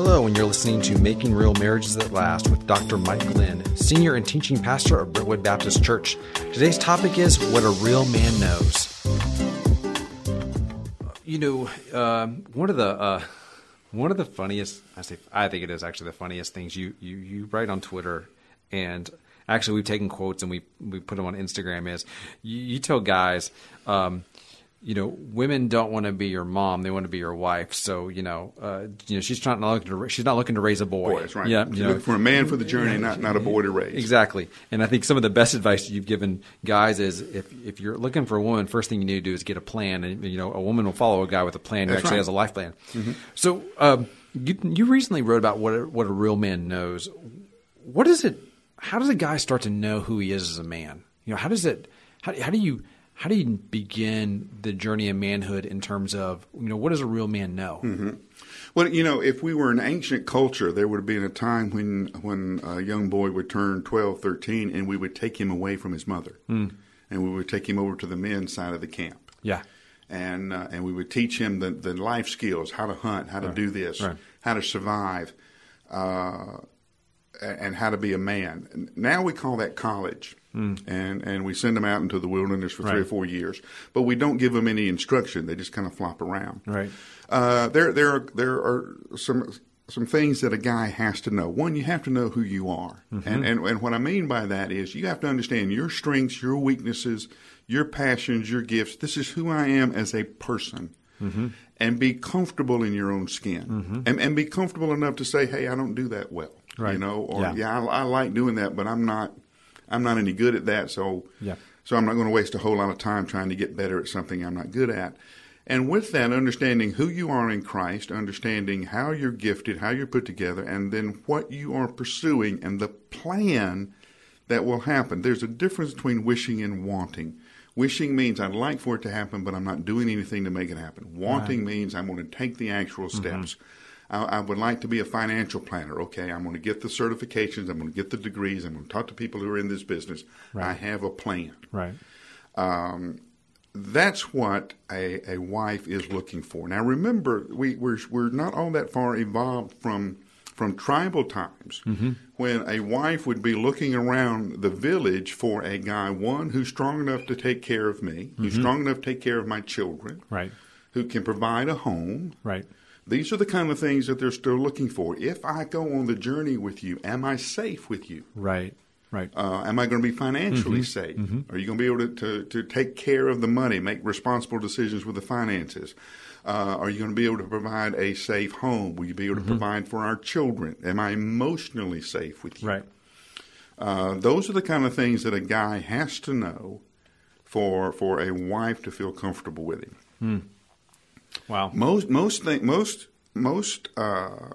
and you're listening to Making Real Marriages That Last with Dr. Mike Glenn, Senior and Teaching Pastor of Brentwood Baptist Church. Today's topic is What a Real Man Knows. You know, uh, one of the uh, one of the funniest I say I think it is actually the funniest things you you you write on Twitter, and actually we've taken quotes and we we put them on Instagram. Is you, you tell guys. Um, you know, women don't want to be your mom; they want to be your wife. So, you know, uh, you know, she's trying not looking to she's not looking to raise a boy. Boys, right? Yeah, you know, for a man for the journey, not not a boy to raise. Exactly. And I think some of the best advice you've given guys is if if you're looking for a woman, first thing you need to do is get a plan. And you know, a woman will follow a guy with a plan who That's actually right. has a life plan. So, um, you you recently wrote about what a, what a real man knows. What is it? How does a guy start to know who he is as a man? You know, how does it? How, how do you? How do you begin the journey of manhood in terms of you know what does a real man know? Well, you know, if we were an ancient culture, there would have been a time when when a young boy would turn 12, 13, and we would take him away from his mother, Hmm. and we would take him over to the men's side of the camp. Yeah, and uh, and we would teach him the, the life skills, how to hunt, how to do this, Right. how to survive, uh, and how to be a man. Now we call that college, and and we send them out into the wilderness for three or Hmm. Four years, but we don't give them any instruction. They just kind of flop around. Right. Uh, there there are, there are some. Some things that a guy has to know. One, you have to know who you are, Mm-hmm. and, and and what I mean by that is you have to understand your strengths, your weaknesses, your passions, your gifts. This is who I am as a person, Mm-hmm. and be comfortable in your own skin, and and be comfortable enough to say, "Hey, I don't do that well," Right. you know, or Yeah. "Yeah, I, I like doing that, but I'm not, I'm not any good at that." So, Yeah. so I'm not going to waste a whole lot of time trying to get better at something I'm not good at. And with that, understanding who you are in Christ, understanding how you're gifted, how you're put together, and then what you are pursuing and the plan that will happen. There's a difference between wishing and wanting. Wishing means I'd like for it to happen, but I'm not doing anything to make it happen. Wanting means I'm going to take the actual mm-hmm. steps. I, I would like to be a financial planner. Okay, I'm going to get the certifications. I'm going to get the degrees. I'm going to talk to people who are in this business. I have a plan. right. Um, that's what a, a wife is looking for. Now, remember, we, we're, we're not all that far evolved from from tribal times mm-hmm. when a wife would be looking around the village for a guy, one who's strong enough to take care of me, who's mm-hmm. strong enough to take care of my children, Right. who can provide a home. Right. These are the kind of things that they're still looking for. If I go on the journey with you, am I safe with you? Right. Right. Uh, am I going to be financially safe? Are you going to be able to, to, to take care of the money, make responsible decisions with the finances? Uh, are you going to be able to provide a safe home? Will you be able to provide for our children? Am I emotionally safe with you? right. Uh, those are the kind of things that a guy has to know for for a wife to feel comfortable with him. Wow. Most most most most uh,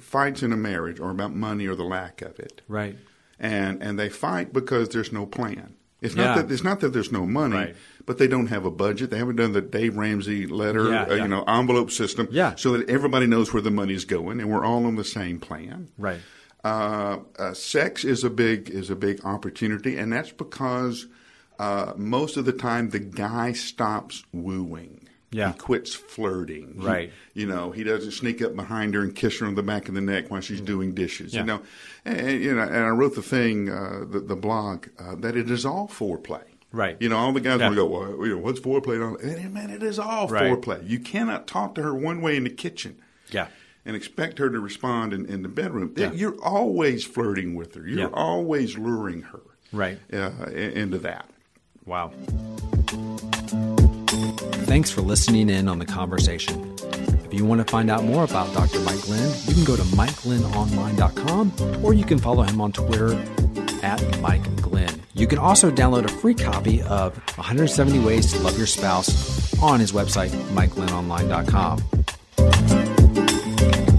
fights in a marriage are about money or the lack of it Right. and and they fight because there's no plan. It's Yeah. not that it's not that there's no money, Right. but they don't have a budget. They haven't done the Dave Ramsey letter, Yeah, uh, yeah. you know, envelope system, Yeah. so that everybody knows where the money's going, and we're all on the same plan. Right. Uh, uh, sex is a big is a big opportunity, and that's because uh, most of the time the guy stops wooing. Yeah. He quits flirting. He- Right. you know, he doesn't sneak up behind her and kiss her on the back of the neck while she's doing dishes. Yeah. You know, and, you know, and I wrote the thing, uh, the, the blog, uh, that it is all foreplay. Right. You know, all the guys Yeah. want to go, well, you know, what's foreplay? That. And, man, it is all Right. foreplay. You cannot talk to her one way in the kitchen Yeah. and expect her to respond in, in the bedroom. Yeah. You're always flirting with her. You're Yeah. always luring her Right. uh, into that. Wow. Thanks for listening in on the conversation. If you want to find out more about Dr. Mike Glenn, you can go to MikeGlennOnline.com or you can follow him on Twitter at Mike Glenn. You can also download a free copy of 170 Ways to Love Your Spouse on his website, MikeGlennOnline.com.